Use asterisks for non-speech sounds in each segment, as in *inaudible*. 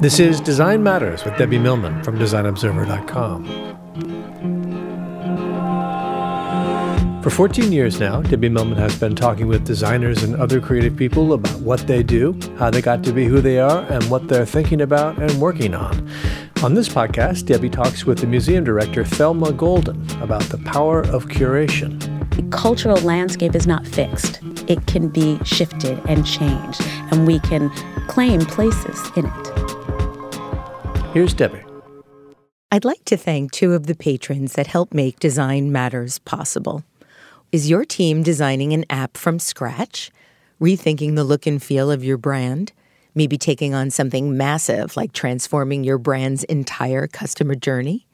This is Design Matters with Debbie Millman from DesignObserver.com. For 14 years now, Debbie Millman has been talking with designers and other creative people about what they do, how they got to be who they are, and what they're thinking about and working on. On this podcast, Debbie talks with the museum director Thelma Golden about the power of curation. The cultural landscape is not fixed. It can be shifted and changed, and we can claim places in it. Here's Debbie. I'd like to thank two of the patrons that help make Design Matters possible. Is your team designing an app from scratch? Rethinking the look and feel of your brand? Maybe taking on something massive like transforming your brand's entire customer journey?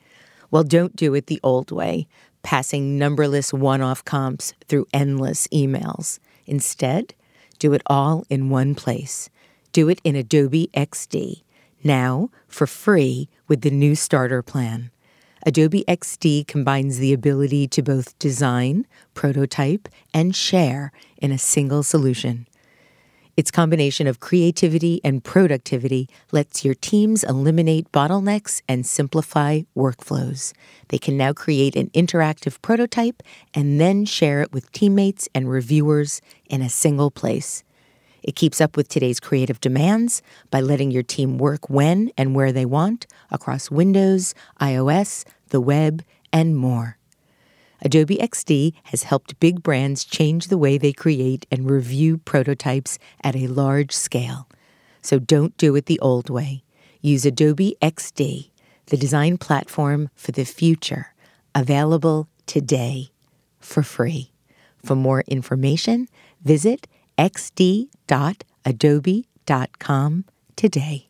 Well, don't do it the old way, passing numberless one off comps through endless emails. Instead, do it all in one place. Do it in Adobe XD, now for free with the new starter plan. Adobe XD combines the ability to both design, prototype, and share in a single solution. Its combination of creativity and productivity lets your teams eliminate bottlenecks and simplify workflows. They can now create an interactive prototype and then share it with teammates and reviewers in a single place. It keeps up with today's creative demands by letting your team work when and where they want across Windows, iOS, the web, and more. Adobe XD has helped big brands change the way they create and review prototypes at a large scale. So don't do it the old way. Use Adobe XD, the design platform for the future, available today for free. For more information, visit xd.adobe.com today.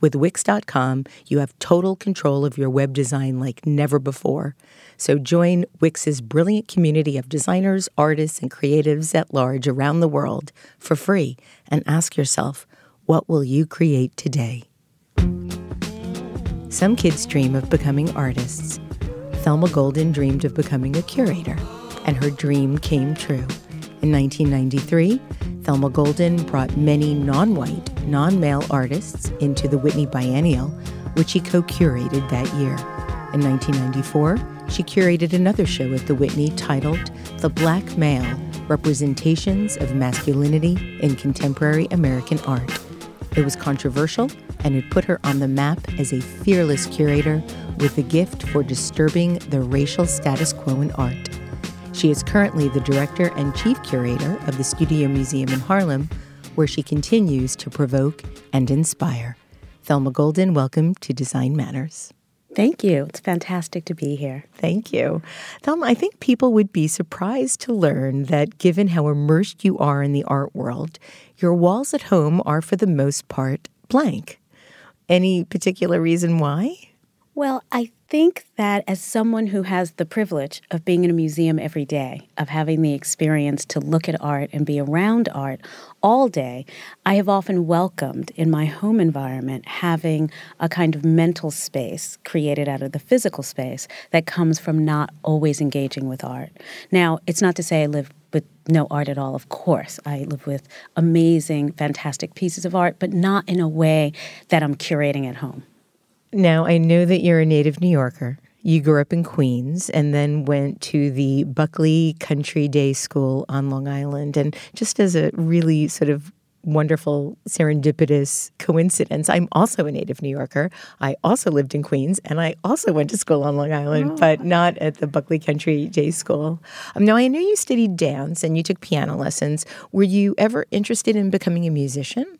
With Wix.com, you have total control of your web design like never before. So join Wix's brilliant community of designers, artists, and creatives at large around the world for free and ask yourself, what will you create today? Some kids dream of becoming artists. Thelma Golden dreamed of becoming a curator, and her dream came true. In 1993, Thelma Golden brought many non white, non male artists into the Whitney Biennial, which she co curated that year. In 1994, she curated another show at the Whitney titled The Black Male Representations of Masculinity in Contemporary American Art. It was controversial, and it put her on the map as a fearless curator with a gift for disturbing the racial status quo in art. She is currently the director and chief curator of the Studio Museum in Harlem, where she continues to provoke and inspire. Thelma Golden, welcome to Design Matters. Thank you. It's fantastic to be here. Thank you. Thelma, I think people would be surprised to learn that given how immersed you are in the art world, your walls at home are for the most part blank. Any particular reason why? Well, I think that as someone who has the privilege of being in a museum every day, of having the experience to look at art and be around art all day, I have often welcomed in my home environment having a kind of mental space created out of the physical space that comes from not always engaging with art. Now, it's not to say I live with no art at all, of course. I live with amazing, fantastic pieces of art, but not in a way that I'm curating at home. Now, I know that you're a native New Yorker. You grew up in Queens and then went to the Buckley Country Day School on Long Island. And just as a really sort of wonderful serendipitous coincidence, I'm also a native New Yorker. I also lived in Queens and I also went to school on Long Island, oh. but not at the Buckley Country Day School. Um, now, I know you studied dance and you took piano lessons. Were you ever interested in becoming a musician?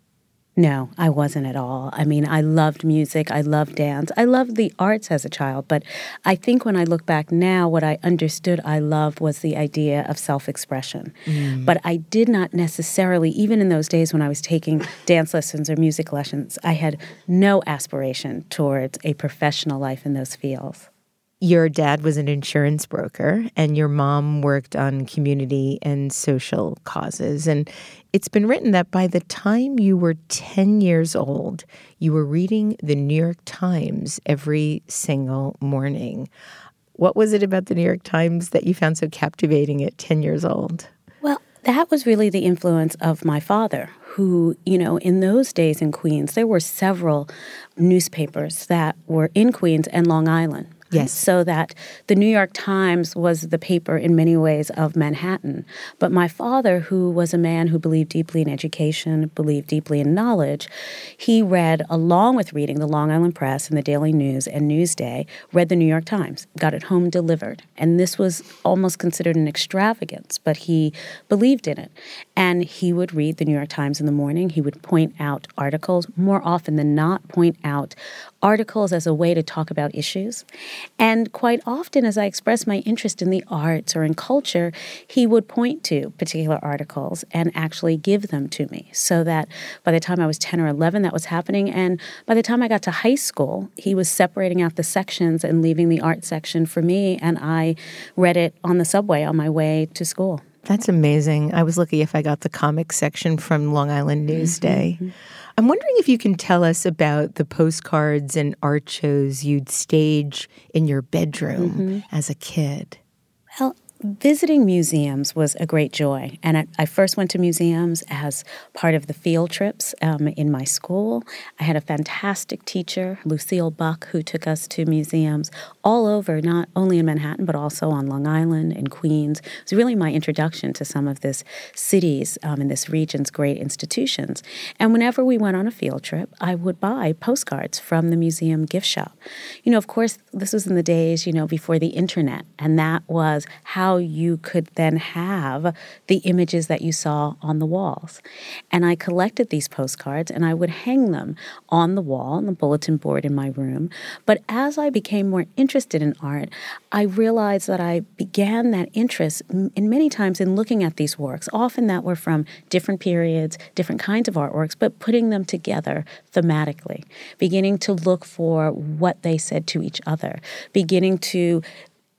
No, I wasn't at all. I mean, I loved music, I loved dance, I loved the arts as a child, but I think when I look back now, what I understood I loved was the idea of self expression. Mm. But I did not necessarily, even in those days when I was taking dance lessons or music lessons, I had no aspiration towards a professional life in those fields your dad was an insurance broker and your mom worked on community and social causes. And it's been written that by the time you were 10 years old, you were reading the New York Times every single morning. What was it about the New York Times that you found so captivating at 10 years old? Well, that was really the influence of my father, who, you know, in those days in Queens, there were several newspapers that were in Queens and Long Island. Yes. So that the New York Times was the paper in many ways of Manhattan. But my father, who was a man who believed deeply in education, believed deeply in knowledge, he read, along with reading the Long Island Press and the Daily News and Newsday, read the New York Times, got it home delivered. And this was almost considered an extravagance, but he believed in it. And he would read the New York Times in the morning. He would point out articles, more often than not, point out articles as a way to talk about issues. And quite often, as I expressed my interest in the arts or in culture, he would point to particular articles and actually give them to me. So that by the time I was 10 or 11, that was happening. And by the time I got to high school, he was separating out the sections and leaving the art section for me. And I read it on the subway on my way to school. That's amazing. I was lucky if I got the comic section from Long Island Newsday. Mm-hmm. I'm wondering if you can tell us about the postcards and art shows you'd stage in your bedroom mm-hmm. as a kid. Well, Visiting museums was a great joy. And I, I, first went to museums as part of the field trips um, in my school. I had a fantastic teacher, Lucille Buck, who took us to museums all over, not only in Manhattan, but also on Long Island and Queens. It was really my introduction to some of this city's um, and this region's great institutions. And whenever we went on a field trip, I would buy postcards from the museum gift shop. You know, of course, this was in the days, you know, before the internet, and that was how how you could then have the images that you saw on the walls. And I collected these postcards and I would hang them on the wall, on the bulletin board in my room. But as I became more interested in art, I realized that I began that interest in many times in looking at these works, often that were from different periods, different kinds of artworks, but putting them together thematically, beginning to look for what they said to each other, beginning to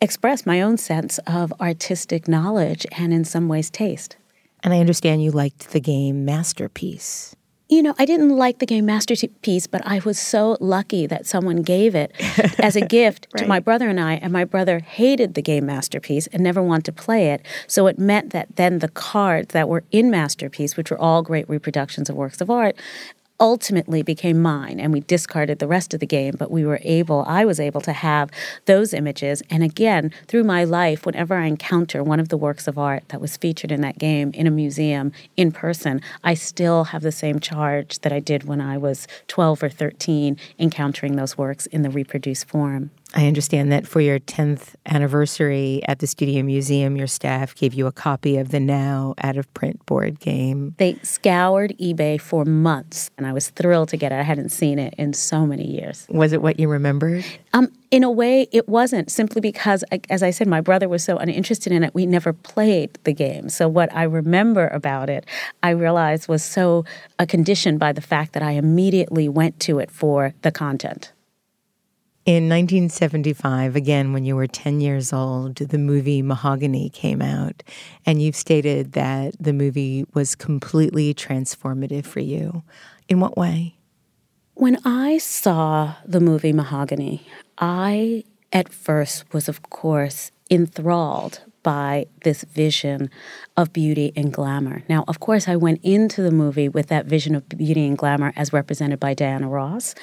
express my own sense of artistic knowledge and, in some ways, taste. And I understand you liked the game Masterpiece. You know, I didn't like the game Masterpiece, but I was so lucky that someone gave it *laughs* as a gift right. to my brother and I. And my brother hated the game Masterpiece and never wanted to play it. So it meant that then the cards that were in Masterpiece, which were all great reproductions of works of art, ultimately became mine and we discarded the rest of the game but we were able i was able to have those images. And again through my life whenever i encounter one of the works of art that was featured in that game in a museum in person i still have the same charge that i did when i was 12 or 13 encountering those works in the reproduced form I understand that for your 10th anniversary at the Studio Museum, your staff gave you a copy of the now out of print board game. They scoured eBay for months, and I was thrilled to get it. I hadn't seen it in so many years. Was it what you remembered? Um, in a way, it wasn't, simply because, as I said, my brother was so uninterested in it, we never played the game. So, what I remember about it, I realized was so uh, conditioned by the fact that I immediately went to it for the content. In 1975, again, when you were 10 years old, the movie Mahogany came out, and you've stated that the movie was completely transformative for you. In what way? When I saw the movie Mahogany, I at first was, of course, enthralled by this vision of beauty and glamour. Now, of course, I went into the movie with that vision of beauty and glamour as represented by Diana Ross,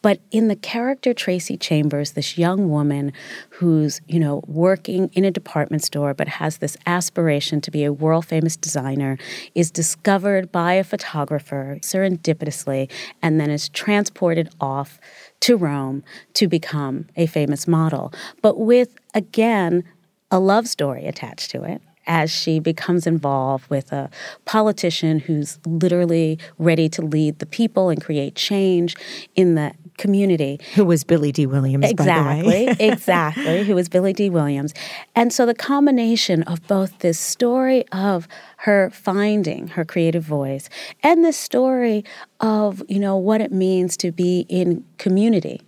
but in the character Tracy Chambers, this young woman who's, you know, working in a department store but has this aspiration to be a world famous designer, is discovered by a photographer serendipitously and then is transported off to Rome to become a famous model. But with, again, a love story attached to it as she becomes involved with a politician who's literally ready to lead the people and create change in the community. Who was Billy Dee Williams, exactly, *laughs* exactly, who was Billy Dee Williams. And so the combination of both this story of her finding her creative voice and the story of, you know, what it means to be in community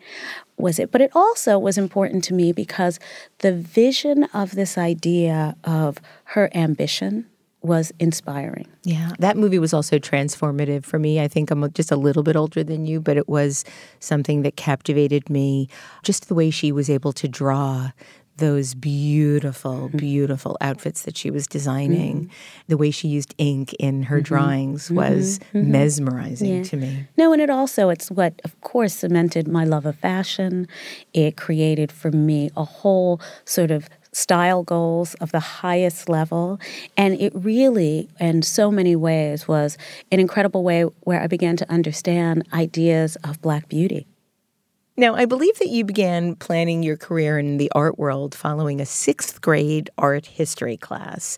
was it. But it also was important to me because the vision of this idea of her ambition was inspiring. Yeah, that movie was also transformative for me. I think I'm just a little bit older than you, but it was something that captivated me. Just the way she was able to draw those beautiful, mm-hmm. beautiful outfits that she was designing. Mm-hmm. The way she used ink in her mm-hmm. drawings mm-hmm. was mm-hmm. mesmerizing yeah. to me. No, and it also it's what of course cemented my love of fashion. It created for me a whole sort of style goals of the highest level. And it really, in so many ways, was an incredible way where I began to understand ideas of Black beauty. Now, I believe that you began planning your career in the art world following a sixth grade art history class.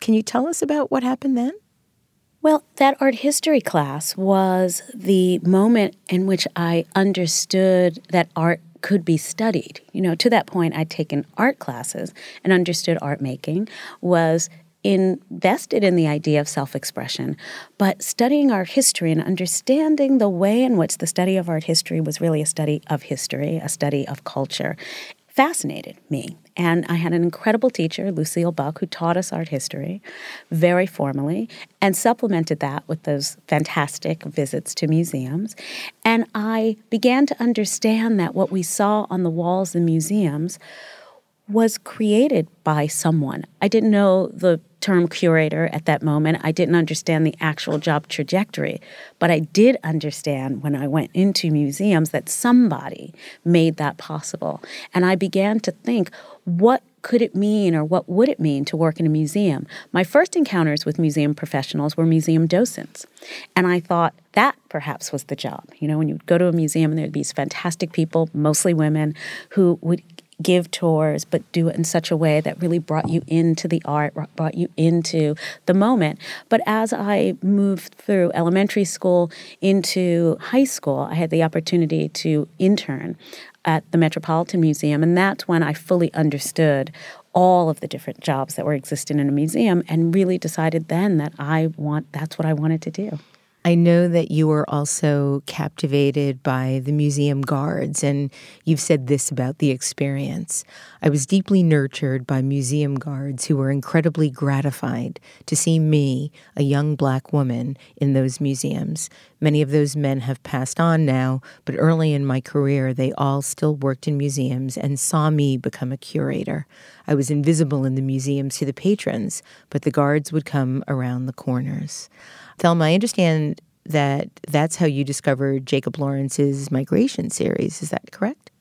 Can you tell us about what happened then? Well, that art history class was the moment in which I understood that art could be studied. You know, to that point, I'd taken art classes and understood art making, was invested in the idea of self expression. But studying art history and understanding the way in which the study of art history was really a study of history, a study of culture, fascinated me. And I had an incredible teacher, Lucille Buck, who taught us art history very formally and supplemented that with those fantastic visits to museums. And I began to understand that what we saw on the walls in museums was created by someone. I didn't know the term curator at that moment. I didn't understand the actual job trajectory, but I did understand when I went into museums that somebody made that possible. And I began to think, what could it mean or what would it mean to work in a museum? My first encounters with museum professionals were museum docents. And I thought that perhaps was the job. You know, when you go to a museum and there'd be these fantastic people, mostly women, who would give tours, but do it in such a way that really brought you into the art, brought you into the moment. But as I moved through elementary school into high school, I had the opportunity to intern at the Metropolitan Museum, and that's when I fully understood all of the different jobs that were existing in a museum and really decided then that I want that's what I wanted to do. I know that you were also captivated by the museum guards, and you've said this about the experience. I was deeply nurtured by museum guards who were incredibly gratified to see me, a young black woman, in those museums. Many of those men have passed on now, but early in my career, they all still worked in museums and saw me become a curator. I was invisible in the museums to the patrons, but the guards would come around the corners. Thelma, I understand that that's how you discovered Jacob Lawrence's migration series. Is that correct?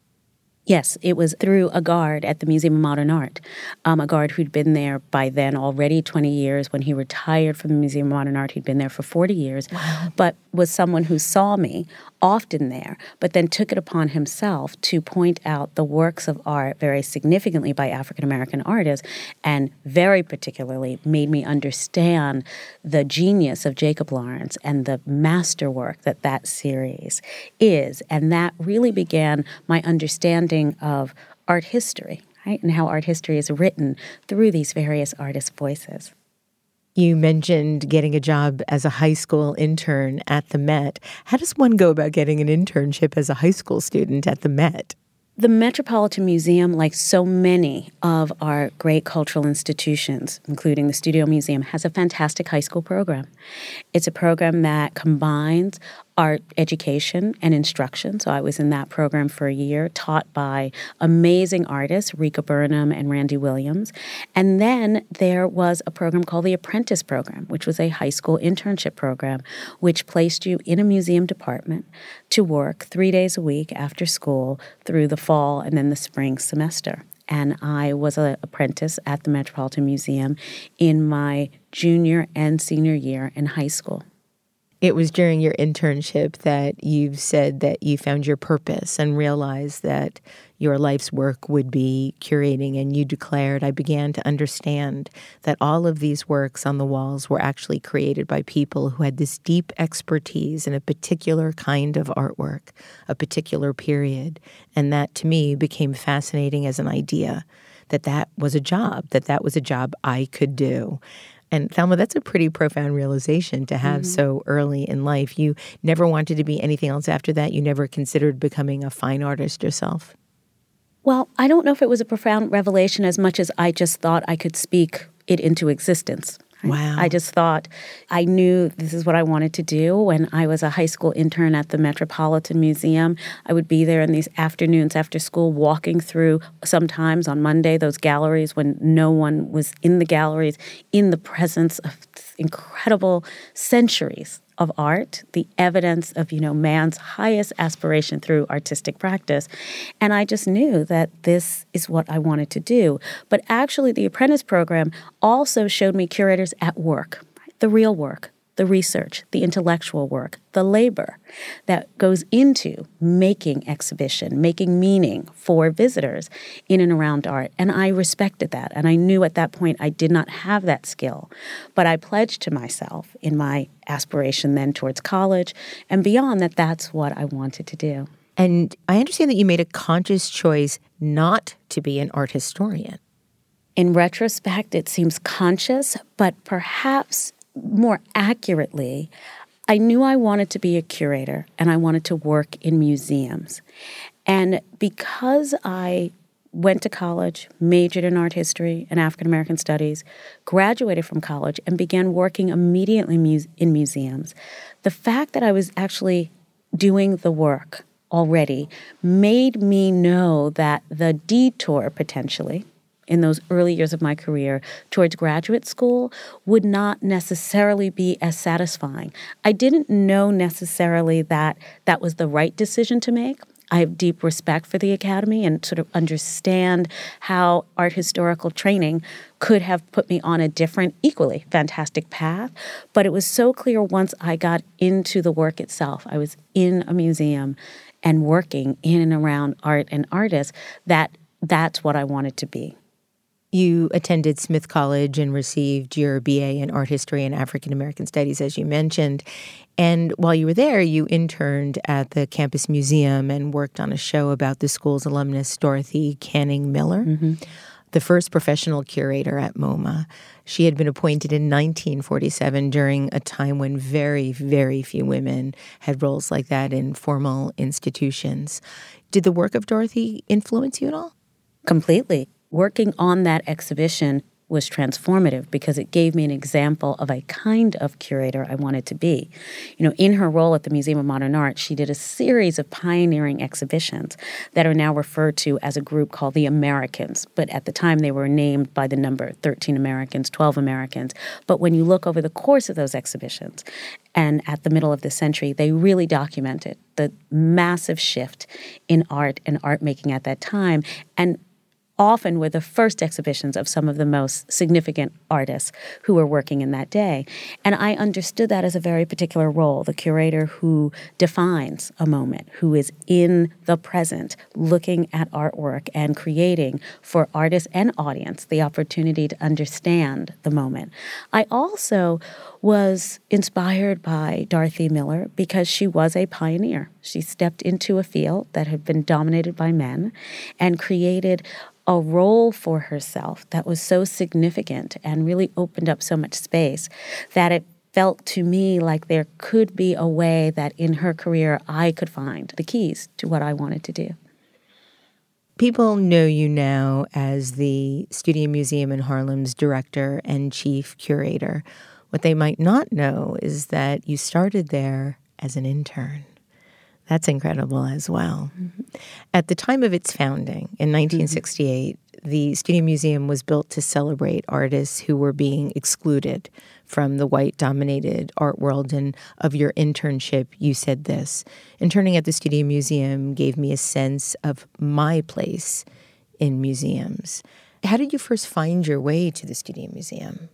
Yes, it was through a guard at the Museum of Modern Art, um, a guard who'd been there by then already 20 years. When he retired from the Museum of Modern Art, he'd been there for 40 years, wow. but was someone who saw me often there, but then took it upon himself to point out the works of art very significantly by African American artists, and very particularly made me understand the genius of Jacob Lawrence and the masterwork that that series is. And that really began my understanding of art history, right? And how art history is written through these various artists' voices. You mentioned getting a job as a high school intern at the Met. How does one go about getting an internship as a high school student at the Met? The Metropolitan Museum, like so many of our great cultural institutions, including the Studio Museum, has a fantastic high school program. It's a program that combines art education and instruction. So I was in that program for a year, taught by amazing artists, Rika Burnham and Randy Williams. And then there was a program called the Apprentice Program, which was a high school internship program, which placed you in a museum department to work three days a week after school through the fall and then the spring semester and I was an apprentice at the Metropolitan Museum in my junior and senior year in high school. It was during your internship that you said that you found your purpose and realized that your life's work would be curating. And you declared, I began to understand that all of these works on the walls were actually created by people who had this deep expertise in a particular kind of artwork, a particular period. And that to me became fascinating as an idea that that was a job, that that was a job I could do. And Thelma, that's a pretty profound realization to have mm-hmm. so early in life. You never wanted to be anything else after that. You never considered becoming a fine artist yourself. Well, I don't know if it was a profound revelation as much as I just thought I could speak it into existence. Wow. I just thought I knew this is what I wanted to do. When I was a high school intern at the Metropolitan Museum, I would be there in these afternoons after school walking through sometimes on Monday those galleries when no one was in the galleries in the presence of incredible centuries of art, the evidence of, you know, man's highest aspiration through artistic practice. And I just knew that this is what I wanted to do. But actually, the apprentice program also showed me curators at work, the real work, the research, the intellectual work, the labor that goes into making exhibition, making meaning for visitors in and around art. And I respected that. And I knew at that point I did not have that skill. But I pledged to myself in my aspiration then towards college and beyond that that's what I wanted to do. And I understand that you made a conscious choice not to be an art historian. In retrospect, it seems conscious, but perhaps more accurately, I knew I wanted to be a curator and I wanted to work in museums. And because I went to college, majored in art history and African American studies, graduated from college, and began working immediately in museums, the fact that I was actually doing the work already made me know that the detour potentially in those early years of my career towards graduate school would not necessarily be as satisfying. I didn't know necessarily that that was the right decision to make. I have deep respect for the Academy and sort of understand how art historical training could have put me on a different, equally fantastic path. But it was so clear once I got into the work itself, I was in a museum and working in and around art and artists, that that's what I wanted to be. You attended Smith College and received your BA in Art History and African American Studies, as you mentioned. And while you were there, you interned at the campus museum and worked on a show about the school's alumnus, Dorothy Canning Miller, mm-hmm. the first professional curator at MoMA. She had been appointed in 1947 during a time when very, very few women had roles like that in formal institutions. Did the work of Dorothy influence you at all? Completely working on that exhibition was transformative because it gave me an example of a kind of curator I wanted to be. You know, in her role at the Museum of Modern Art, she did a series of pioneering exhibitions that are now referred to as a group called the Americans, but at the time they were named by the number 13 Americans, 12 Americans. But when you look over the course of those exhibitions and at the middle of the century, they really documented the massive shift in art and art making at that time and often were the first exhibitions of some of the most significant artists who were working in that day. And I understood that as a very particular role the curator who defines a moment, who is in the present, looking at artwork and creating for artists and audience the opportunity to understand the moment. I also was inspired by Dorothy Miller because she was a pioneer. She stepped into a field that had been dominated by men and created a role for herself that was so significant and really opened up so much space that it felt to me like there could be a way that in her career I could find the keys to what I wanted to do. People know you now as the Studio Museum in Harlem's director and chief curator. What they might not know is that you started there as an intern. That's incredible as well. Mm-hmm. At the time of its founding in 1968, mm-hmm. the Studio Museum was built to celebrate artists who were being excluded from the white dominated art world. And of your internship, you said this Interning at the Studio Museum gave me a sense of my place in museums. How did you first find your way to the Studio Museum?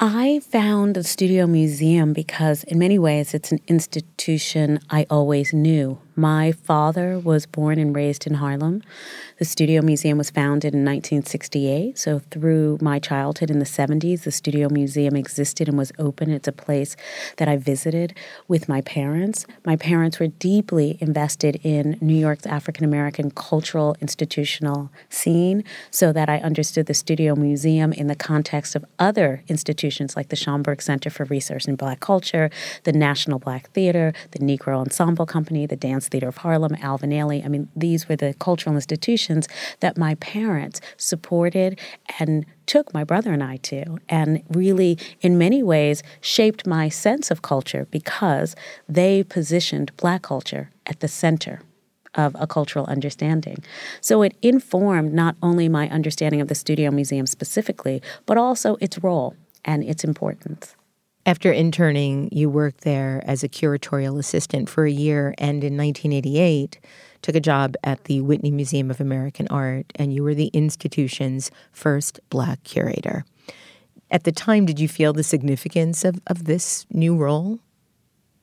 I found the Studio Museum because, in many ways, it's an institution I always knew. My father was born and raised in Harlem. The Studio Museum was founded in 1968. So, through my childhood in the 70s, the Studio Museum existed and was open. It's a place that I visited with my parents. My parents were deeply invested in New York's African American cultural institutional scene, so that I understood the Studio Museum in the context of other institutions like the Schomburg Center for Research in Black Culture, the National Black Theater, the Negro Ensemble Company, the Dance Theater of Harlem, Alvin Ailey. I mean, these were the cultural institutions that my parents supported and took my brother and I to, and really, in many ways, shaped my sense of culture because they positioned Black culture at the center of a cultural understanding. So it informed not only my understanding of the Studio Museum specifically, but also its role and its importance. After interning, you worked there as a curatorial assistant for a year, and in 1988, took a job at the Whitney Museum of American Art, and you were the institution's first Black curator. At the time, did you feel the significance of, of this new role?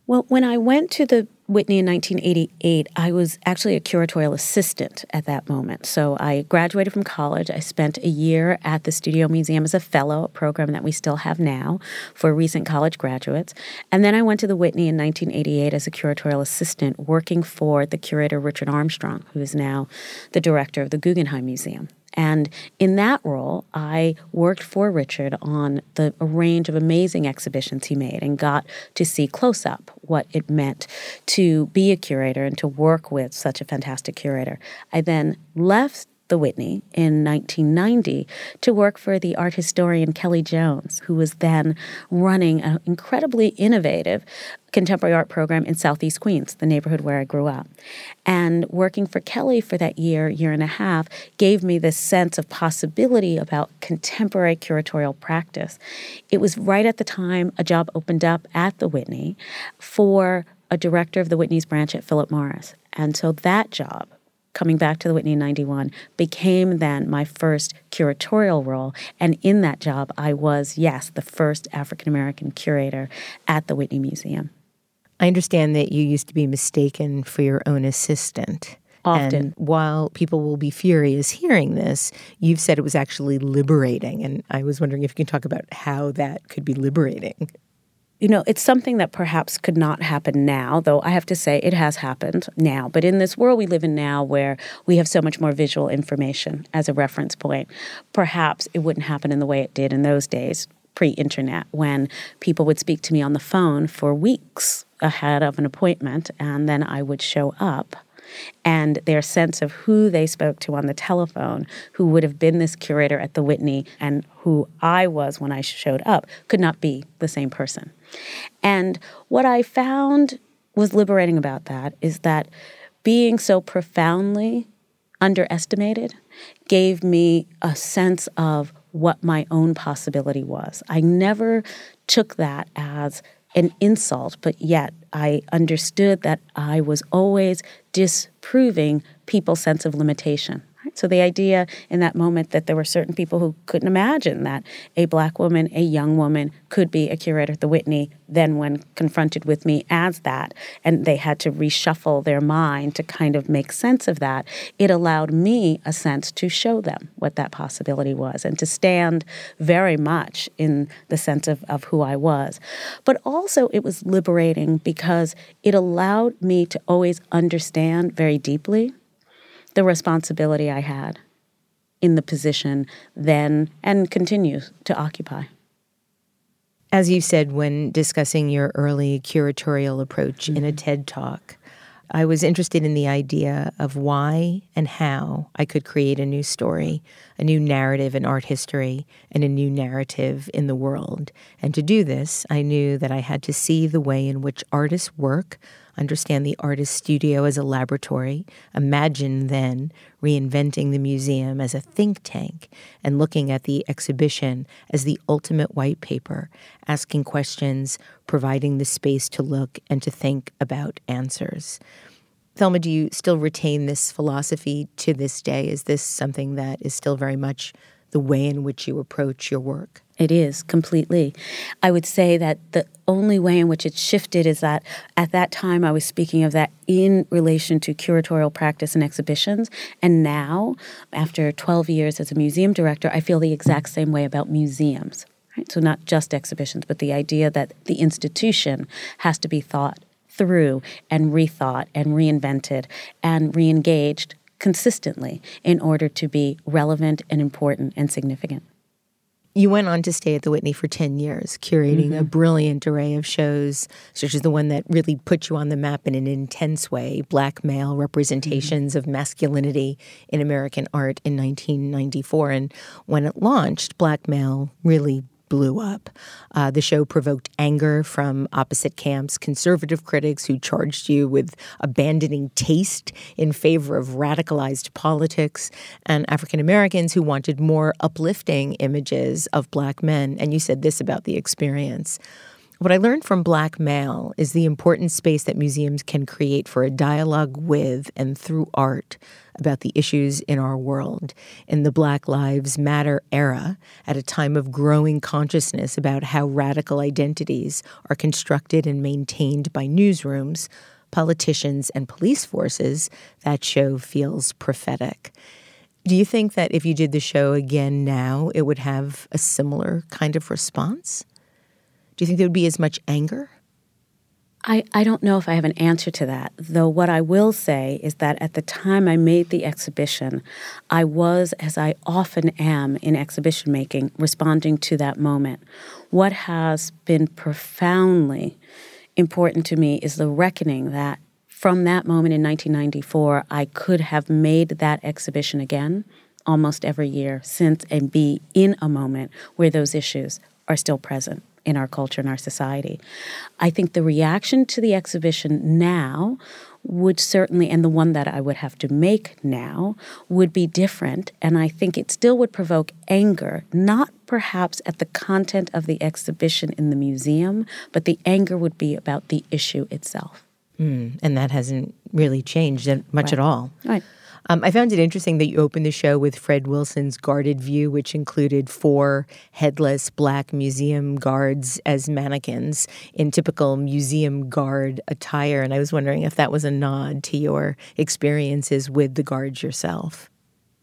Well, when I went to the Whitney in 1988, I was actually a curatorial assistant at that moment. So I graduated from college. I spent a year at the Studio Museum as a fellow, a program that we still have now for recent college graduates. And then I went to the Whitney in 1988 as a curatorial assistant, working for the curator Richard Armstrong, who is now the director of the Guggenheim Museum. And in that role, I worked for Richard on the a range of amazing exhibitions he made and got to see close up what it meant to be a curator and to work with such a fantastic curator. I then left the Whitney in 1990 to work for the art historian Kellie Jones, who was then running an incredibly innovative contemporary art program in Southeast Queens, the neighborhood where I grew up. And working for Kellie for that year, year and a half, gave me this sense of possibility about contemporary curatorial practice. It was right at the time a job opened up at the Whitney for a director of the Whitney's branch at Philip Morris. And so that job coming back to the Whitney in 91 became then my first curatorial role. And in that job, I was, yes, the first African American curator at the Whitney Museum. I understand that you used to be mistaken for your own assistant. Often. And while people will be furious hearing this, you've said it was actually liberating. And I was wondering if you can talk about how that could be liberating you know, it's something that perhaps could not happen now, though I have to say it has happened now. But in this world we live in now where we have so much more visual information as a reference point, perhaps it wouldn't happen in the way it did in those days, pre internet, when people would speak to me on the phone for weeks ahead of an appointment, and then I would show up and their sense of who they spoke to on the telephone, who would have been this curator at the Whitney and who I was when I showed up, could not be the same person. And what I found was liberating about that is that being so profoundly underestimated gave me a sense of what my own possibility was. I never took that as an insult, but yet I understood that I was always disproving people's sense of limitation. So the idea in that moment that there were certain people who couldn't imagine that a black woman, a young woman, could be a curator at the Whitney, then when confronted with me as that, and they had to reshuffle their mind to kind of make sense of that, it allowed me a sense to show them what that possibility was and to stand very much in the sense of, of who I was. But also it was liberating because it allowed me to always understand very deeply the responsibility I had in the position then and continue to occupy. As you said when discussing your early curatorial approach mm-hmm. in a mm-hmm. TED talk, I was interested in the idea of why and how I could create a new story, a new narrative in art history, and a new narrative in the world. And to do this, I knew that I had to see the way in which artists work understand the artist's studio as a laboratory, imagine then reinventing the museum as a think tank and looking at the exhibition as the ultimate white paper, asking questions, providing the space to look and to think about answers. Thelma, do you still retain this philosophy to this day? Is this something that is still very much the way in which you approach your work? It is completely. I would say that the only way in which it shifted is that at that time I was speaking of that in relation to curatorial practice and exhibitions. And now, after 12 years as a museum director, I feel the exact same way about museums. Right? So, not just exhibitions, but the idea that the institution has to be thought through and rethought and reinvented and reengaged consistently in order to be relevant and important and significant. You went on to stay at the Whitney for 10 years, curating mm-hmm. a brilliant array of shows, such as the one that really put you on the map in an intense way black male representations mm-hmm. of masculinity in American art in 1994. And when it launched, black male really blew up. Uh, the show provoked anger from opposite camps, conservative critics who charged you with abandoning taste in favor of radicalized politics, and African Americans who wanted more uplifting images of black men. And you said this about the experience. What I learned from Black Male is the important space that museums can create for a dialogue with and through art about the issues in our world. In the Black Lives Matter era, at a time of growing consciousness about how radical identities are constructed and maintained by newsrooms, politicians, and police forces, that show feels prophetic. Do you think that if you did the show again now, it would have a similar kind of response? Do you think there would be as much anger? I, I don't know if I have an answer to that, though what I will say is that at the time I made the exhibition, I was, as I often am in exhibition making, responding to that moment. What has been profoundly important to me is the reckoning that from that moment in 1994, I could have made that exhibition again almost every year since and be in a moment where those issues are still present in our culture and our society. I think the reaction to the exhibition now would certainly, and the one that I would have to make now, would be different. And I think it still would provoke anger, not perhaps at the content of the exhibition in the museum, but the anger would be about the issue itself. Mm, and that hasn't really changed much right. at all. Right. Um, I found it interesting that you opened the show with Fred Wilson's Guarded View, which included four headless black museum guards as mannequins in typical museum guard attire. And I was wondering if that was a nod to your experiences with the guards yourself.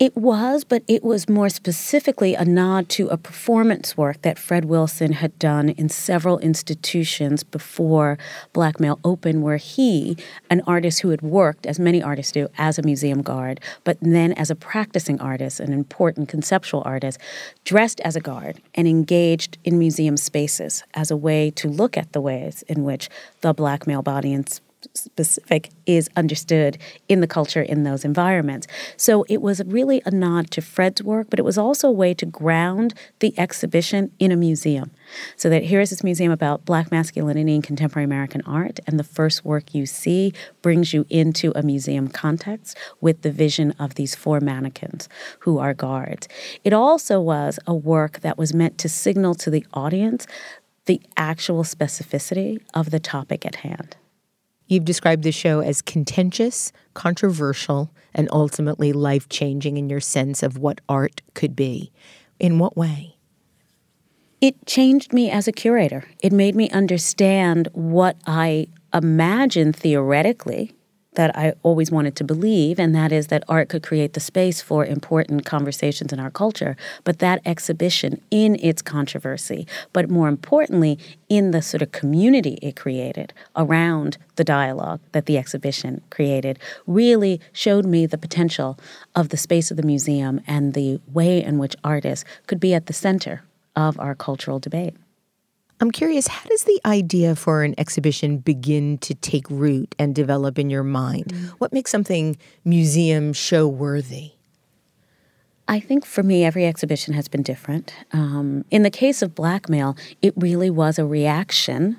It was, but it was more specifically a nod to a performance work that Fred Wilson had done in several institutions before Black Male Open, where he, an artist who had worked, as many artists do, as a museum guard, but then as a practicing artist, an important conceptual artist, dressed as a guard and engaged in museum spaces as a way to look at the ways in which the black male body and specific is understood in the culture in those environments. So it was really a nod to Fred's work, but it was also a way to ground the exhibition in a museum. So that here is this museum about black masculinity in contemporary American art, and the first work you see brings you into a museum context with the vision of these four mannequins who are guards. It also was a work that was meant to signal to the audience the actual specificity of the topic at hand. You've described the show as contentious, controversial, and ultimately life changing in your sense of what art could be. In what way? It changed me as a curator. It made me understand what I imagined theoretically that I always wanted to believe, and that is that art could create the space for important conversations in our culture. But that exhibition, in its controversy, but more importantly, in the sort of community it created around the dialogue that the exhibition created, really showed me the potential of the space of the museum and the way in which artists could be at the center of our cultural debate. I'm curious, how does the idea for an exhibition begin to take root and develop in your mind? Mm. What makes something museum show worthy? I think for me, every exhibition has been different. Um, in the case of Black Male, it really was a reaction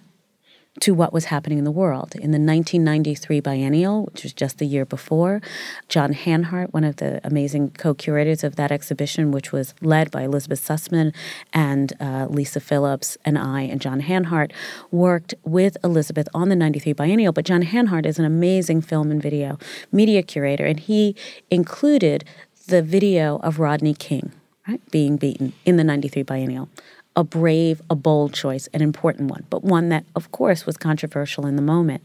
to what was happening in the world. In the 1993 biennial, which was just the year before, John Hanhardt, one of the amazing co curators of that exhibition, which was led by Elizabeth Sussman and uh, Lisa Phillips and I and John Hanhardt, worked with Elizabeth on the 93 biennial. But John Hanhardt is an amazing film and video media curator, and he included the video of Rodney King. Right, being beaten in the 93 biennial a brave, a bold choice, an important one, but one that, of course, was controversial in the moment.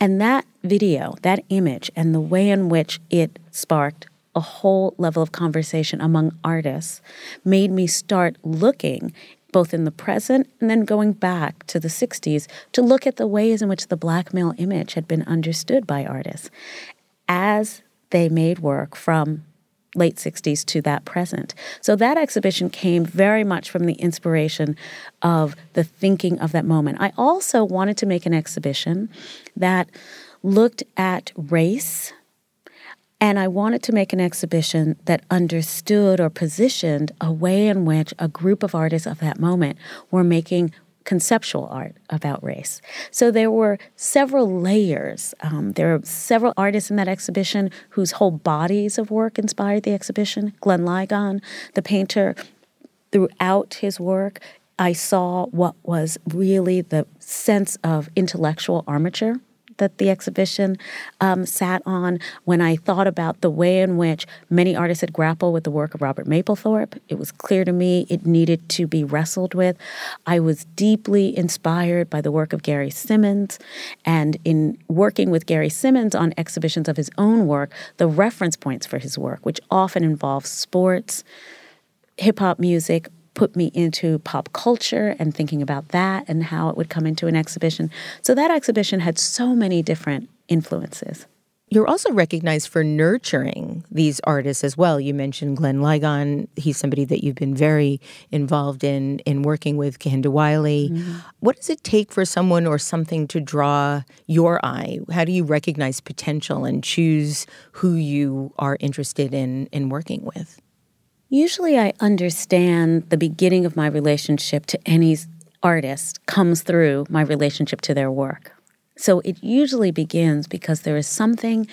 And that video, that image, and the way in which it sparked a whole level of conversation among artists made me start looking both in the present and then going back to the 60s to look at the ways in which the black male image had been understood by artists as they made work from late 60s to that present. So that exhibition came very much from the inspiration of the thinking of that moment. I also wanted to make an exhibition that looked at race. And I wanted to make an exhibition that understood or positioned a way in which a group of artists of that moment were making conceptual art about race. So there were several layers. Um, there are several artists in that exhibition whose whole bodies of work inspired the exhibition. Glenn Ligon, the painter, throughout his work, I saw what was really the sense of intellectual armature that the exhibition um, sat on when I thought about the way in which many artists had grappled with the work of Robert Mapplethorpe. It was clear to me it needed to be wrestled with. I was deeply inspired by the work of Gary Simmons. And in working with Gary Simmons on exhibitions of his own work, the reference points for his work, which often involves sports, hip hop music, put me into pop culture and thinking about that and how it would come into an exhibition. So that exhibition had so many different influences. You're also recognized for nurturing these artists as well. You mentioned Glenn Ligon. He's somebody that you've been very involved in in working with Kehinde Wiley. Mm-hmm. What does it take for someone or something to draw your eye? How do you recognize potential and choose who you are interested in in working with? Usually, I understand the beginning of my relationship to any artist comes through my relationship to their work. So it usually begins because there is something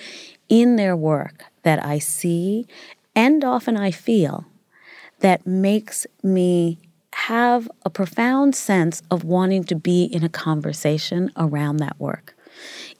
in their work that I see and often I feel that makes me have a profound sense of wanting to be in a conversation around that work.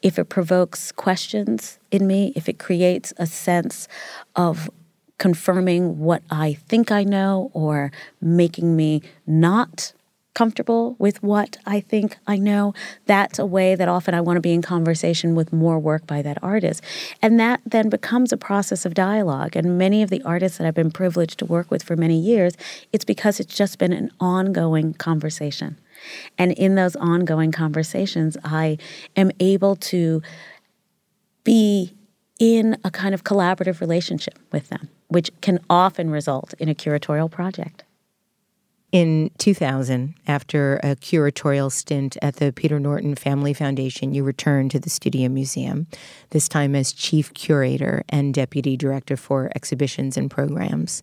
If it provokes questions in me, if it creates a sense of confirming what I think I know or making me not comfortable with what I think I know. That's a way that often I want to be in conversation with more work by that artist. And that then becomes a process of dialogue. And many of the artists that I've been privileged to work with for many years, it's because it's just been an ongoing conversation. And in those ongoing conversations, I am able to be in a kind of collaborative relationship with them which can often result in a curatorial project. In 2000, after a curatorial stint at the Peter Norton Family Foundation, you returned to the Studio Museum, this time as chief curator and deputy director for exhibitions and programs.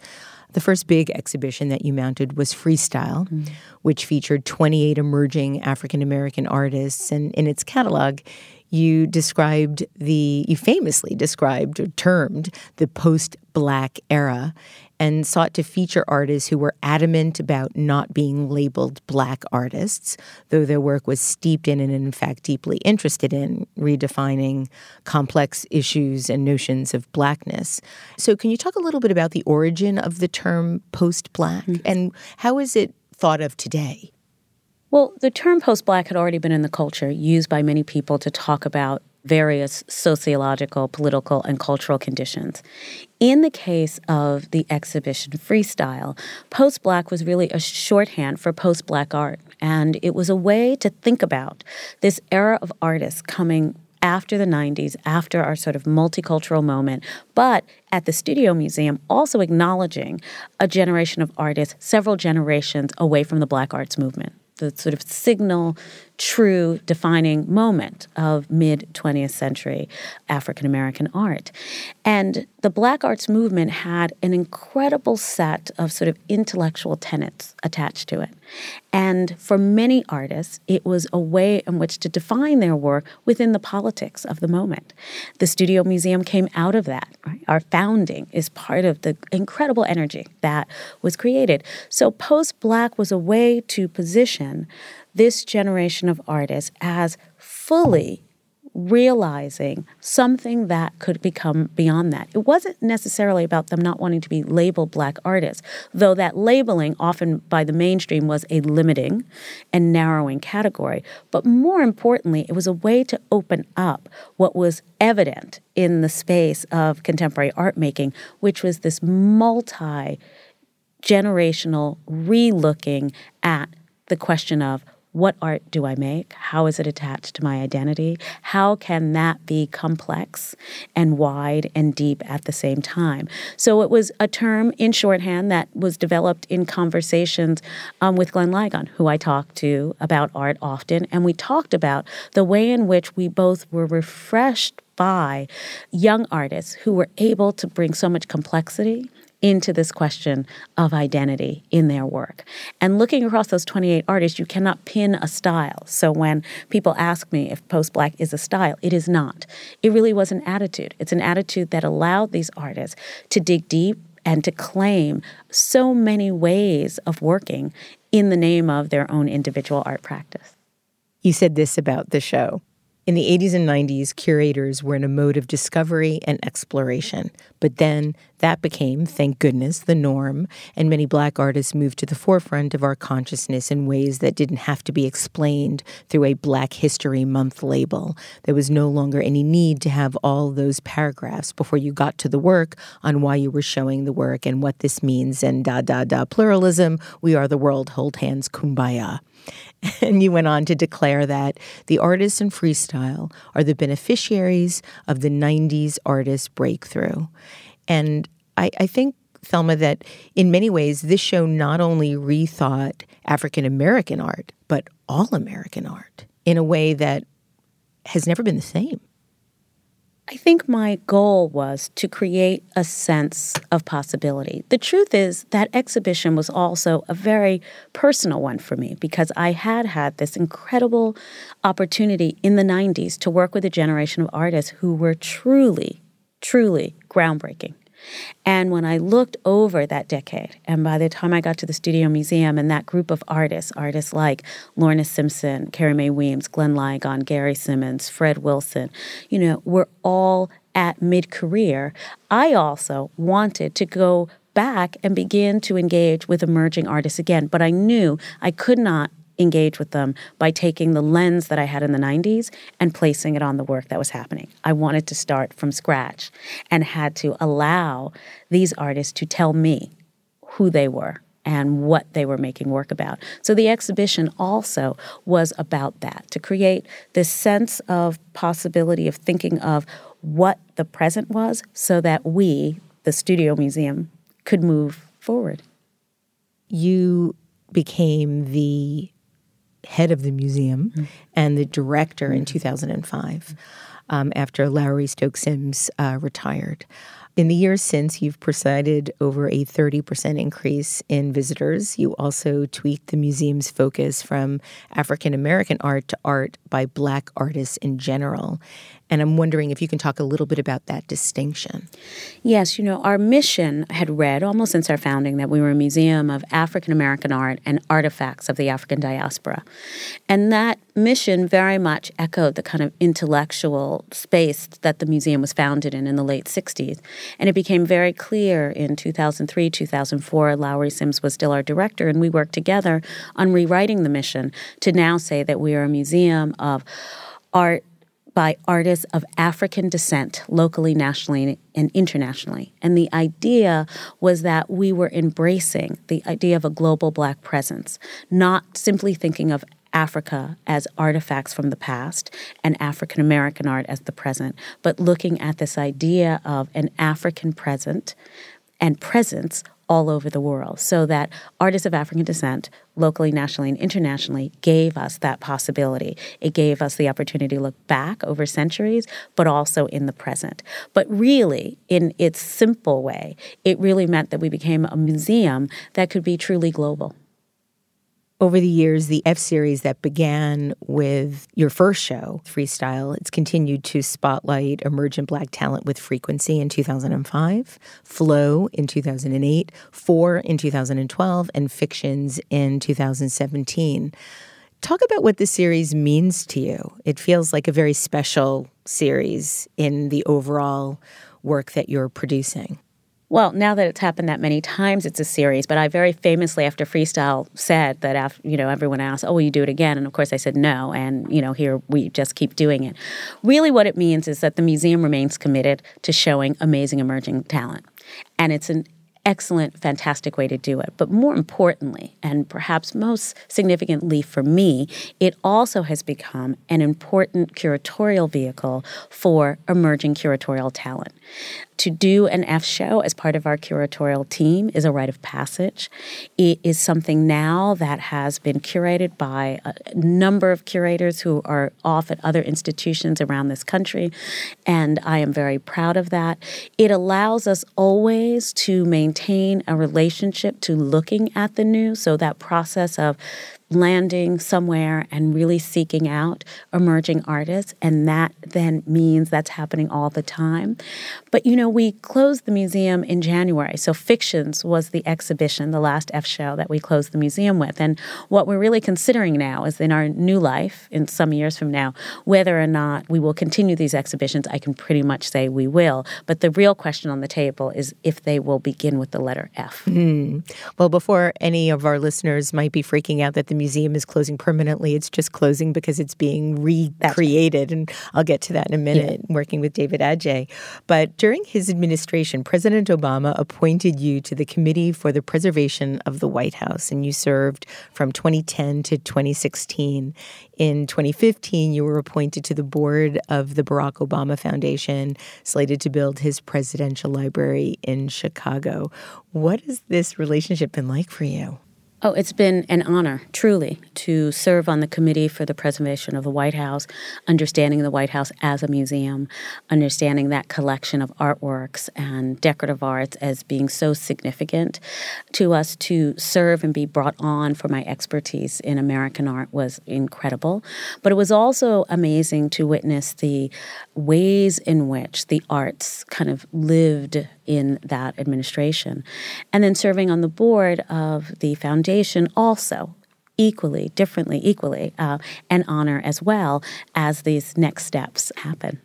The first big exhibition that you mounted was Freestyle, mm-hmm. which featured 28 emerging African American artists. And in its catalog, you described the, you famously described or termed the post black era and sought to feature artists who were adamant about not being labeled black artists, though their work was steeped in and, in fact, deeply interested in redefining complex issues and notions of blackness. So, can you talk a little bit about the origin of the term post black mm-hmm. and how is it thought of today? Well, the term post black had already been in the culture, used by many people to talk about various sociological, political, and cultural conditions. In the case of the exhibition Freestyle, post black was really a shorthand for post black art. And it was a way to think about this era of artists coming after the 90s, after our sort of multicultural moment, but at the Studio Museum, also acknowledging a generation of artists, several generations away from the Black arts movement the sort of signal, true defining moment of mid 20th century African American art. And the Black arts movement had an incredible set of sort of intellectual tenets attached to it. And for many artists, it was a way in which to define their work within the politics of the moment. The Studio Museum came out of that. Right? Our founding is part of the incredible energy that was created. So, post Black was a way to position this generation of artists as fully realizing something that could become beyond that. It wasn't necessarily about them not wanting to be labeled black artists, though that labeling, often by the mainstream, was a limiting and narrowing category. But more importantly, it was a way to open up what was evident in the space of contemporary art making, which was this multi generational relooking at the question of what art do I make? How is it attached to my identity? How can that be complex and wide and deep at the same time? So it was a term in shorthand that was developed in conversations um, with Glenn Ligon, who I talked to about art often. And we talked about the way in which we both were refreshed by young artists who were able to bring so much complexity into this question of identity in their work. And looking across those 28 artists, you cannot pin a style. So when people ask me if post black is a style, it is not. It really was an attitude. It's an attitude that allowed these artists to dig deep and to claim so many ways of working in the name of their own individual art practice. You said this about the show. In the 80s and 90s, curators were in a mode of discovery and exploration. But then that became, thank goodness, the norm, and many black artists moved to the forefront of our consciousness in ways that didn't have to be explained through a Black History Month label. There was no longer any need to have all those paragraphs before you got to the work on why you were showing the work and what this means and da da da pluralism. We are the world, hold hands, kumbaya. *laughs* And you went on to declare that the artists in freestyle are the beneficiaries of the 90s artist breakthrough. And I, I think, Thelma, that in many ways, this show not only rethought African American art, but all American art in a way that has never been the same. I think my goal was to create a sense of possibility. The truth is, that exhibition was also a very personal one for me because I had had this incredible opportunity in the 90s to work with a generation of artists who were truly, truly groundbreaking. And when I looked over that decade, and by the time I got to the Studio Museum and that group of artists, artists like Lorna Simpson, Carrie Mae Weems, Glenn Ligon, Gary Simmons, Fred Wilson, you know, were all at mid career. I also wanted to go back and begin to engage with emerging artists again, but I knew I could not engage with them by taking the lens that I had in the 90s and placing it on the work that was happening. I wanted to start from scratch and had to allow these artists to tell me who they were and what they were making work about. So the exhibition also was about that to create this sense of possibility of thinking of what the present was so that we, the Studio Museum, could move forward. You became the head of the museum mm-hmm. and the director in 2005 um, after Lowery Stokes Sims uh, retired. In the years since, you've presided over a 30% increase in visitors. You also tweaked the museum's focus from African American art to art by Black artists in general. And I'm wondering if you can talk a little bit about that distinction. Yes, you know, our mission had read almost since our founding that we were a museum of African American art and artifacts of the African diaspora. And that mission very much echoed the kind of intellectual space that the museum was founded in in the late 60s. And it became very clear in 2003, 2004, Lowery Sims was still our director, and we worked together on rewriting the mission to now say that we are a museum of art by artists of African descent, locally, nationally, and internationally. And the idea was that we were embracing the idea of a global Black presence, not simply thinking of Africa as artifacts from the past and African American art as the present, but looking at this idea of an African present and presence all over the world so that artists of African descent, locally, nationally, and internationally, gave us that possibility. It gave us the opportunity to look back over centuries, but also in the present. But really, in its simple way, it really meant that we became a museum that could be truly global over the years, the F series that began with your first show, Freestyle, it's continued to spotlight emergent black talent with frequency in 2005, Flow in 2008, Fore in 2012, and Fictions in 2017. Talk about what the series means to you. It feels like a very special series in the overall work that you're producing. Well, now that it's happened that many times, it's a series. But I very famously, after Freestyle, said that after, you know everyone asked, "Oh, will you do it again?" And of course, I said no. And you know, here we just keep doing it. Really, what it means is that the museum remains committed to showing amazing emerging talent, and it's an excellent, fantastic way to do it. But more importantly, and perhaps most significantly for me, it also has become an important curatorial vehicle for emerging curatorial talent. To do an F show as part of our curatorial team is a rite of passage. It is something now that has been curated by a number of curators who are off at other institutions around this country, and I am very proud of that. It allows us always to maintain a relationship to looking at the new, so that process of landing somewhere and really seeking out emerging artists. And that then means that's happening all the time. But, you know, we closed the museum in January. So Fictions was the exhibition, the last F show that we closed the museum with. And what we're really considering now is in our new life, in some years from now, whether or not we will continue these exhibitions. I can pretty much say we will. But the real question on the table is if they will begin with the letter F. Mm. Well, before any of our listeners might be freaking out that the museum is closing permanently. It's just closing because it's being recreated. And I'll get to that in a minute, yeah. working with David Adjaye. But during his administration, President Obama appointed you to the Committee for the Preservation of the White House, and you served from 2010 to 2016. In 2015, you were appointed to the board of the Barack Obama Foundation, slated to build his presidential library in Chicago. What has this relationship been like for you? Oh, it's been an honor, truly, to serve on the Committee for the Preservation of the White House, understanding the White House as a museum, understanding that collection of artworks and decorative arts as being so significant to us to serve and be brought on for my expertise in American art was incredible. But it was also amazing to witness the ways in which the arts kind of lived in that administration. And then serving on the board of the foundation also equally, differently, equally, uh, an honor as well as these next steps happen.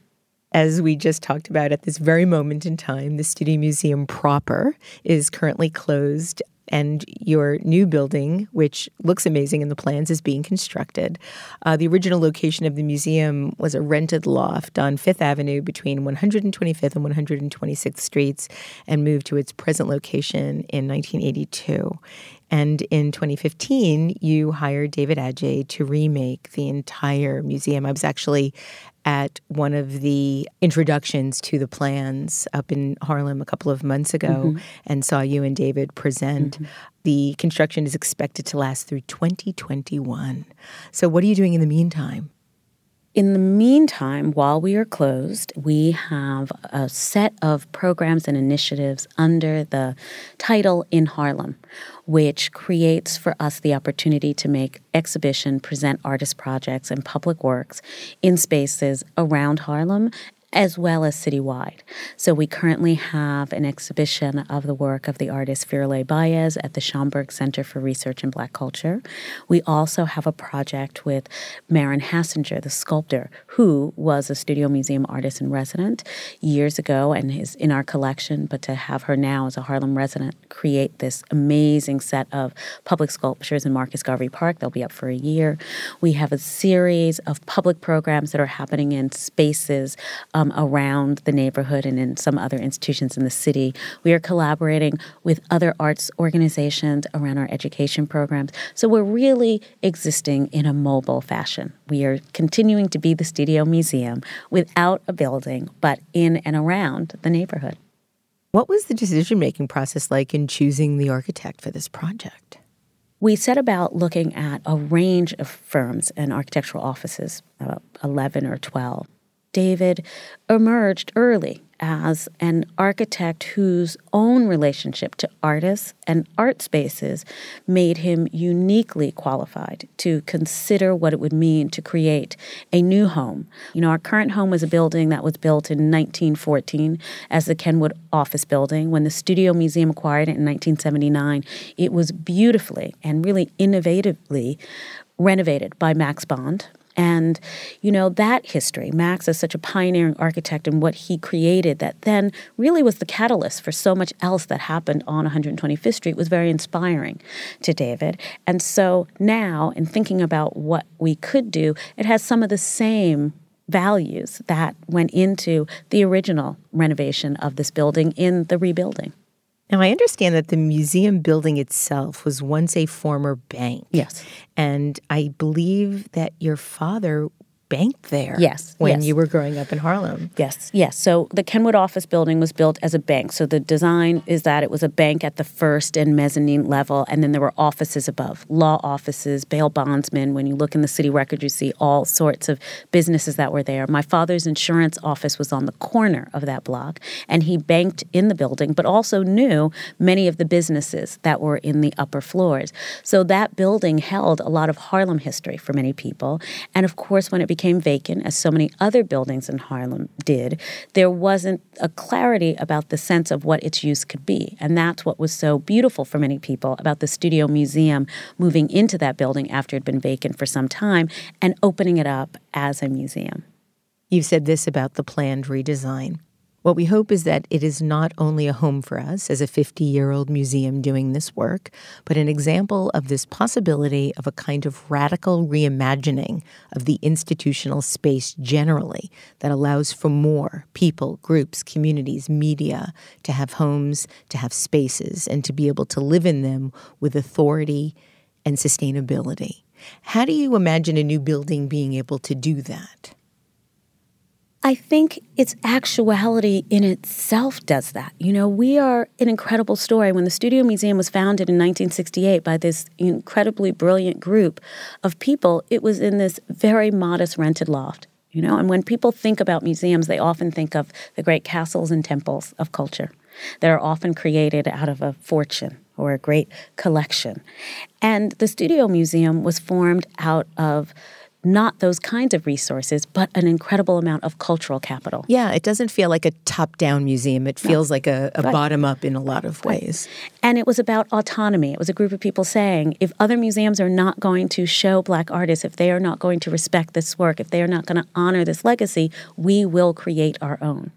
As we just talked about at this very moment in time, the Studio Museum proper is currently closed and your new building, which looks amazing in the plans, is being constructed. Uh, the original location of the museum was a rented loft on Fifth Avenue between 125th and 126th Streets and moved to its present location in 1982. And in 2015, you hired David Adjaye to remake the entire museum. I was actually at one of the introductions to the plans up in Harlem a couple of months ago mm-hmm. and saw you and David present. Mm-hmm. The construction is expected to last through 2021. So, what are you doing in the meantime? In the meantime, while we are closed, we have a set of programs and initiatives under the title In Harlem, which creates for us the opportunity to make exhibition, present artist projects, and public works in spaces around Harlem as well as citywide. So we currently have an exhibition of the work of the artist Firelei Baez at the Schomburg Center for Research in Black Culture. We also have a project with Maren Hassinger, the sculptor, who was a studio museum artist in resident years ago and is in our collection, but to have her now as a Harlem resident create this amazing set of public sculptures in Marcus Garvey Park. They'll be up for a year. We have a series of public programs that are happening in spaces um, around the neighborhood and in some other institutions in the city. We are collaborating with other arts organizations around our education programs. So we're really existing in a mobile fashion. We are continuing to be the Studio Museum without a building, but in and around the neighborhood. What was the decision making process like in choosing the architect for this project? We set about looking at a range of firms and architectural offices, about 11 or 12. David emerged early as an architect whose own relationship to artists and art spaces made him uniquely qualified to consider what it would mean to create a new home. You know, our current home was a building that was built in 1914 as the Kenwood Office Building. When the Studio Museum acquired it in 1979, it was beautifully and really innovatively renovated by Max Bond. And, you know, that history, Max is such a pioneering architect and what he created that then really was the catalyst for so much else that happened on 125th Street was very inspiring to David. And so now, in thinking about what we could do, it has some of the same values that went into the original renovation of this building in the rebuilding. Now, I understand that the museum building itself was once a former bank. Yes. And I believe that your father bank there. Yes. When yes. you were growing up in Harlem. Yes. Yes. So the Kenwood office building was built as a bank. So the design is that it was a bank at the first and mezzanine level, and then there were offices above law offices, bail bondsmen. When you look in the city record, you see all sorts of businesses that were there. My father's insurance office was on the corner of that block, and he banked in the building, but also knew many of the businesses that were in the upper floors. So that building held a lot of Harlem history for many people. And of course, when it became became vacant, as so many other buildings in Harlem did, there wasn't a clarity about the sense of what its use could be. And that's what was so beautiful for many people about the Studio Museum moving into that building after it had been vacant for some time and opening it up as a museum. You've said this about the planned redesign. What we hope is that it is not only a home for us as a 50 year old museum doing this work, but an example of this possibility of a kind of radical reimagining of the institutional space generally that allows for more people, groups, communities, media to have homes, to have spaces, and to be able to live in them with authority and sustainability. How do you imagine a new building being able to do that? I think its actuality in itself does that. You know, we are an incredible story. When the Studio Museum was founded in 1968 by this incredibly brilliant group of people, it was in this very modest rented loft. You know, and when people think about museums, they often think of the great castles and temples of culture that are often created out of a fortune or a great collection. And the Studio Museum was formed out of not those kinds of resources, but an incredible amount of cultural capital. Yeah, it doesn't feel like a top down museum. It feels no. like a, a right. bottom up in a lot of ways. Right. And it was about autonomy. It was a group of people saying if other museums are not going to show black artists, if they are not going to respect this work, if they are not going to honor this legacy, we will create our own.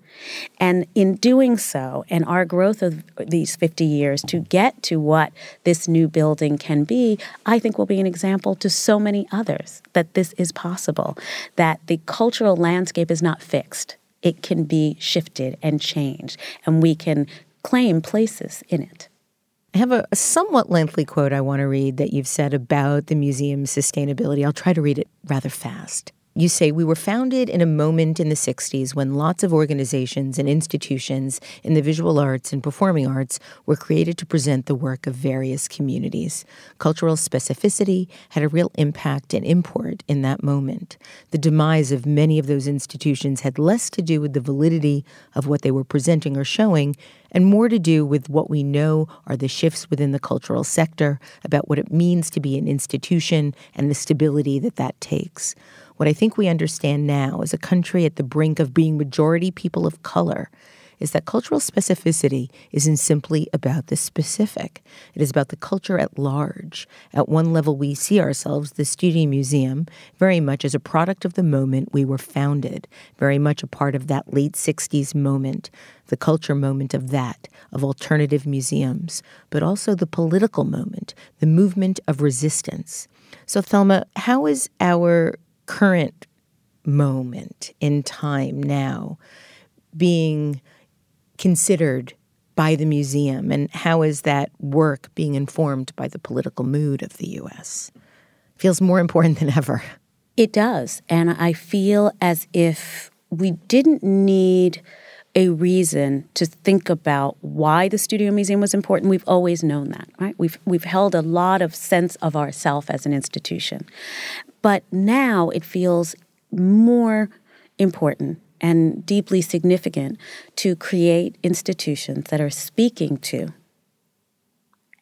And in doing so, and our growth of these 50 years to get to what this new building can be, I think will be an example to so many others that this is possible, that the cultural landscape is not fixed. It can be shifted and changed, and we can claim places in it. I have a, a, somewhat lengthy quote I want to read that you've said about the museum's sustainability. I'll try to read it rather fast. You say we were founded in a moment in the 60s when lots of organizations and institutions in the visual arts and performing arts were created to present the work of various communities. Cultural specificity had a real impact and import in that moment. The demise of many of those institutions had less to do with the validity of what they were presenting or showing and more to do with what we know are the shifts within the cultural sector about what it means to be an institution and the stability that that takes. What I think we understand now as a country at the brink of being majority people of color is that cultural specificity isn't simply about the specific. It is about the culture at large. At one level, we see ourselves, the Studio Museum, very much as a product of the moment we were founded, very much a part of that late 60s moment, the culture moment of that, of alternative museums, but also the political moment, the movement of resistance. So, Thelma, how is our current moment in time now being considered by the museum, and how is that work being informed by the political mood of the U.S.? Feels more important than ever. It does. And I feel as if we didn't need a reason to think about why the Studio Museum was important. We've always known that, right? We've we've held a lot of sense of ourself as an institution. But now it feels more important and deeply significant to create institutions that are speaking to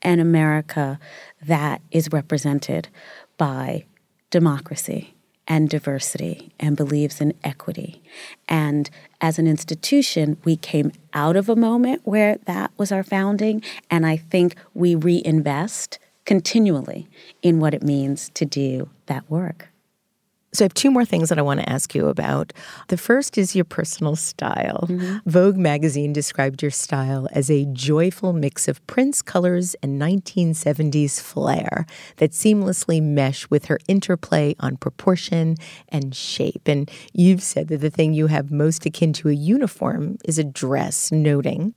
an America that is represented by democracy and diversity and believes in equity. And as an institution, we came out of a moment where that was our founding, and I think we reinvest continually in what it means to do that work. So I have two more things that I want to ask you about. The first is your personal style. Mm-hmm. Vogue magazine described your style as a joyful mix of prints colors and 1970s flair that seamlessly mesh with her interplay on proportion and shape. And you've said that the thing you have most akin to a uniform is a dress, noting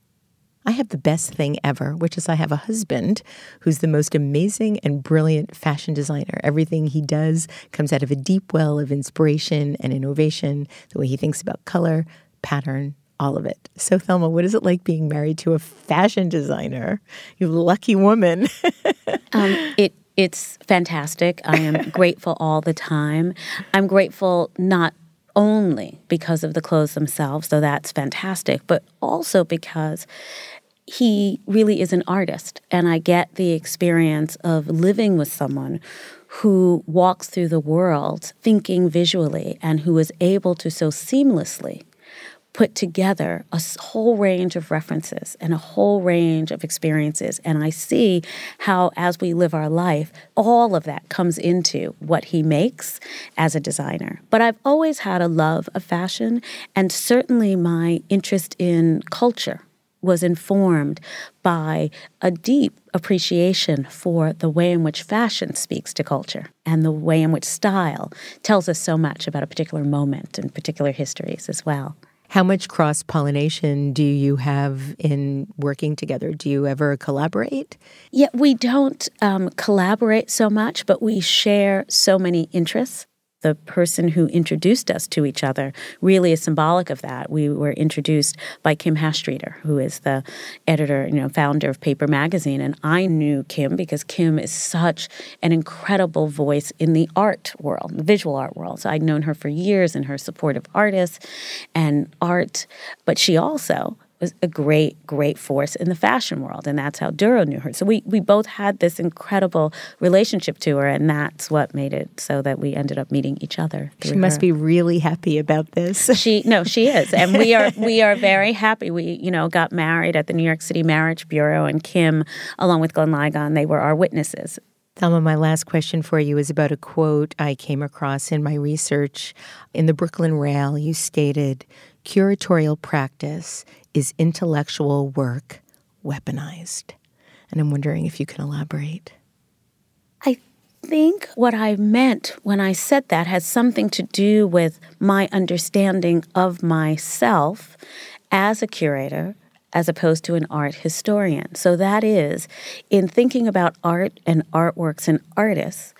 I have the best thing ever, which is I have a husband who's the most amazing and brilliant fashion designer. Everything he does comes out of a deep well of inspiration and innovation, the way he thinks about color, pattern, all of it. So, Thelma, what is it like being married to a fashion designer? You lucky woman. *laughs* um, it it's fantastic. I am *laughs* grateful all the time. I'm grateful not only because of the clothes themselves, though that's fantastic, but also because he really is an artist. And I get the experience of living with someone who walks through the world thinking visually and who is able to so seamlessly put together a whole range of references and a whole range of experiences. And I see how, as we live our life, all of that comes into what he makes as a designer. But I've always had a love of fashion, and certainly my interest in culture was informed by a deep appreciation for the way in which fashion speaks to culture and the way in which style tells us so much about a particular moment and particular histories as well. How much cross pollination do you have in working together? Do you ever collaborate? Yeah, we don't um, collaborate so much, but we share so many interests the person who introduced us to each other really is symbolic of that. We were introduced by Kim Hastreiter, who is the editor, you know, founder of Paper Magazine, and I knew Kim because Kim is such an incredible voice in the art world, the visual art world. So I'd known her for years and her support of artists and art, but she also was a great, great force in the fashion world. And that's how Duro knew her. So we, we both had this incredible relationship to her. And that's what made it so that we ended up meeting each other. She must her. be really happy about this. *laughs* She, no, she is. And we are, *laughs* we are very happy. We, you know, got married at the New York City Marriage Bureau and Kim, along with Glenn Ligon, they were our witnesses. Thelma, my last question for you is about a quote I came across in my research. In the Brooklyn Rail, you stated, curatorial practice is intellectual work weaponized? And I'm wondering if you can elaborate. I think what I meant when I said that has something to do with my understanding of myself as a curator as opposed to an art historian. So that is, in thinking about art and artworks and artists,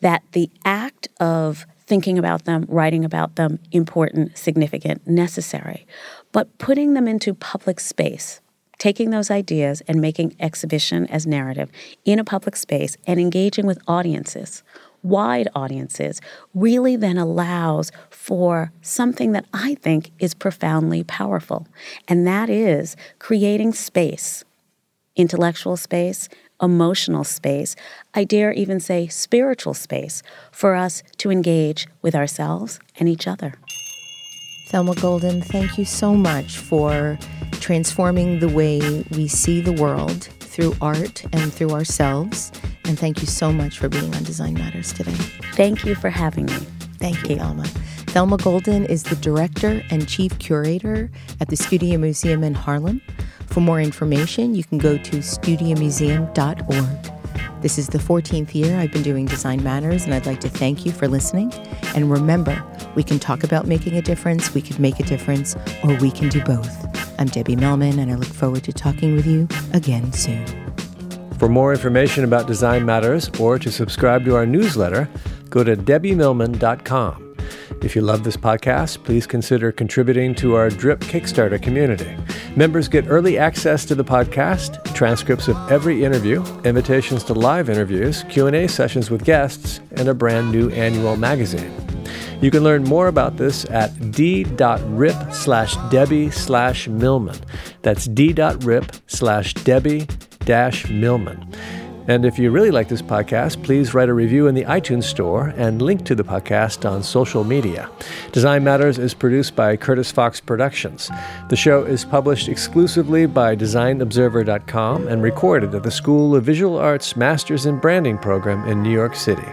that the act of thinking about them, writing about them, important, significant, necessary, but putting them into public space, taking those ideas and making exhibition as narrative in a public space and engaging with audiences, wide audiences, really then allows for something that I think is profoundly powerful. And that is creating space, intellectual space, emotional space, I dare even say spiritual space, for us to engage with ourselves and each other. Thelma Golden, thank you so much for transforming the way we see the world through art and through ourselves. And thank you so much for being on Design Matters today. Thank you for having me. Thank you, Thelma. Thelma Golden is the director and chief curator at the Studio Museum in Harlem. For more information, you can go to studiomuseum.org. This is the 14th year I've been doing Design Matters, and I'd like to thank you for listening. And remember, we can talk about making a difference, we can make a difference, or we can do both. I'm Debbie Millman, and I look forward to talking with you again soon. For more information about Design Matters or to subscribe to our newsletter, go to debbiemillman.com. If you love this podcast, please consider contributing to our DRIP Kickstarter community. Members get early access to the podcast, transcripts of every interview, invitations to live interviews, Q&A sessions with guests, and a brand new annual magazine. You can learn more about this at d.rip slash Debbie slash Millman. That's d.rip slash Debbie dash Millman. And if you really like this podcast, please write a review in the iTunes Store and link to the podcast on social media. Design Matters is produced by Curtis Fox Productions. The show is published exclusively by DesignObserver.com and recorded at the School of Visual Arts Masters in Branding program in New York City.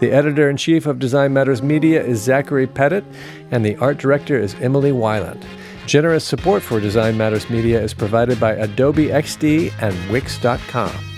The editor in chief of Design Matters Media is Zachary Pettit, and the art director is Emily Weiland. Generous support for Design Matters Media is provided by Adobe XD and Wix.com.